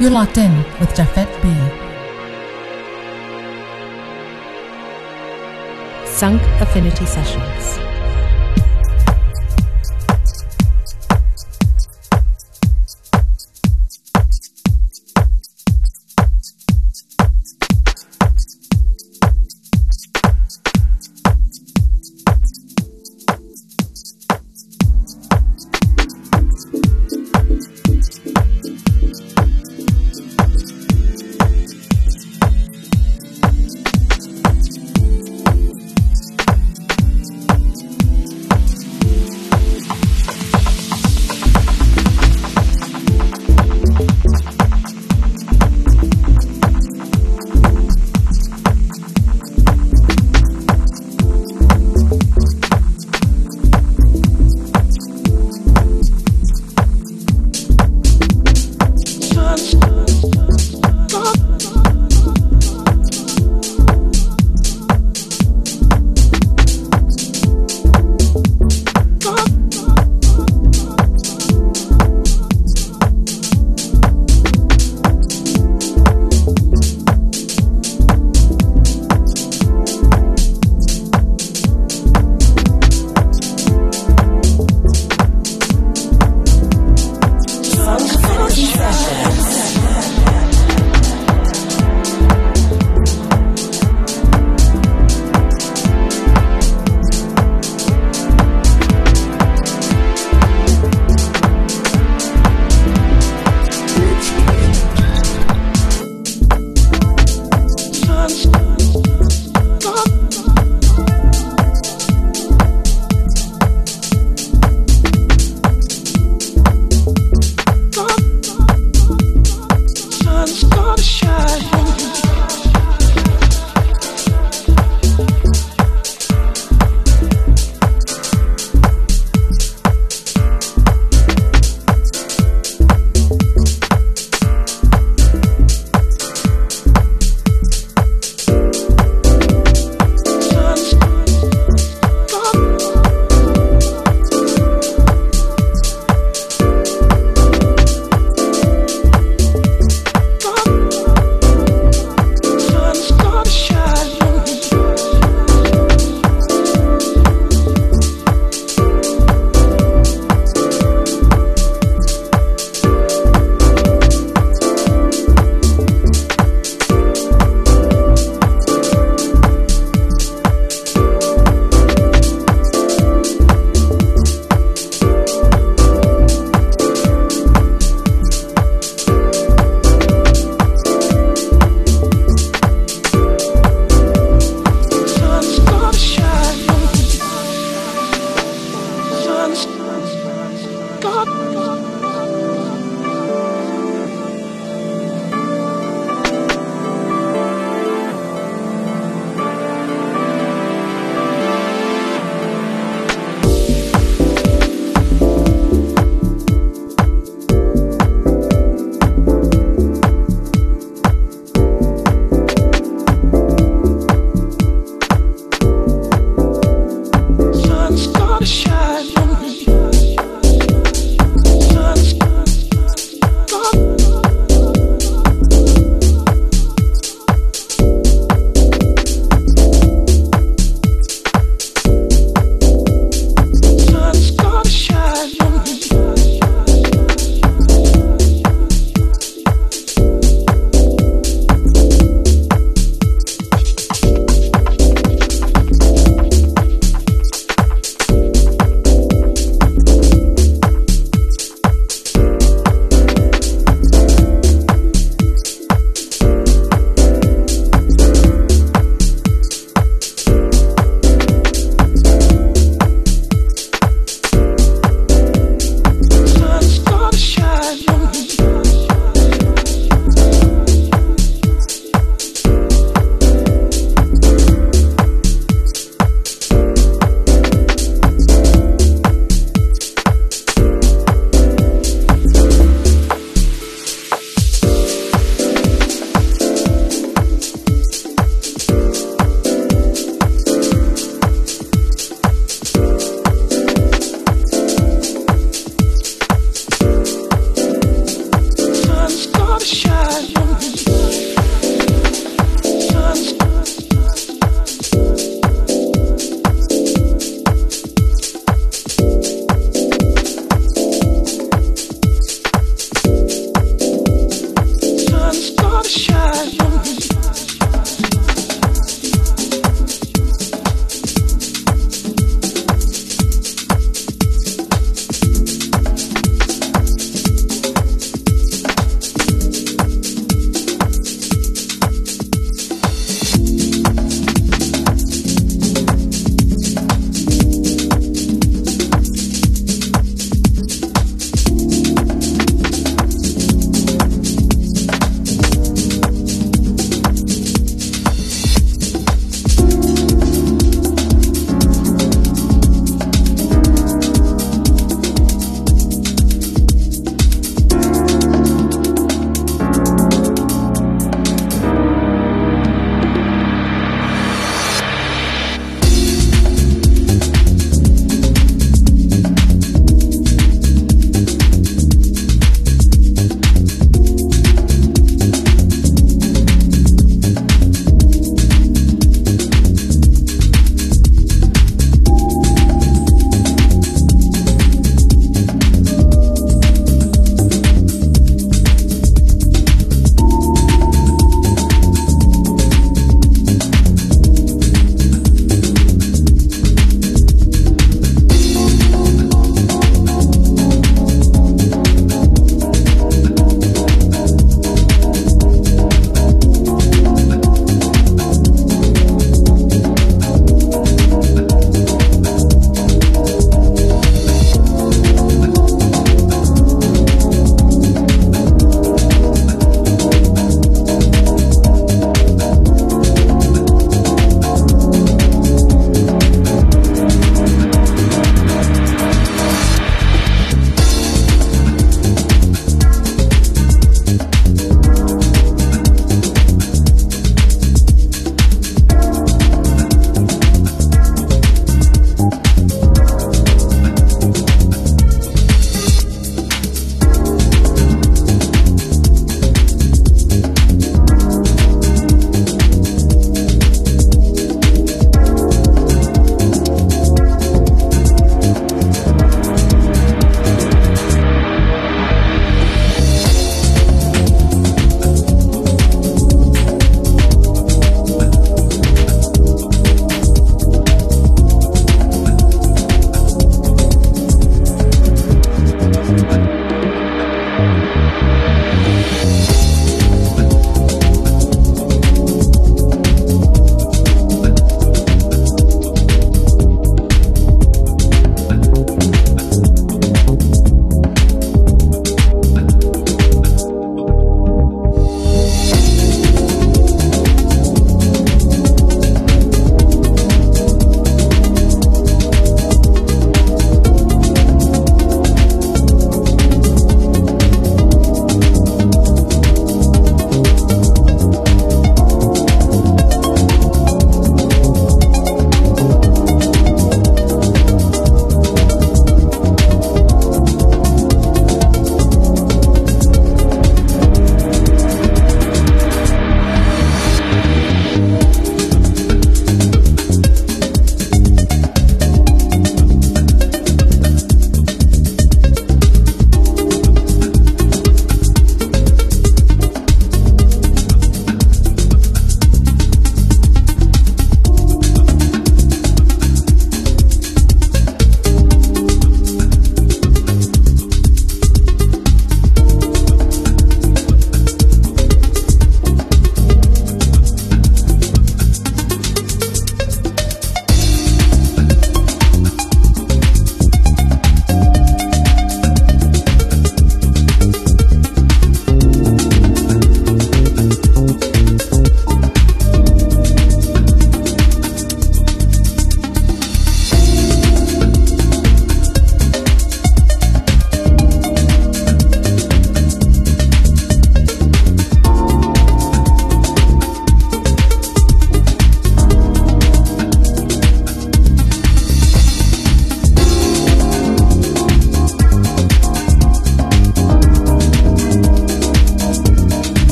You're locked in with Jafet B. Sunk Affinity Sessions.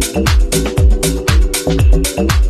thank you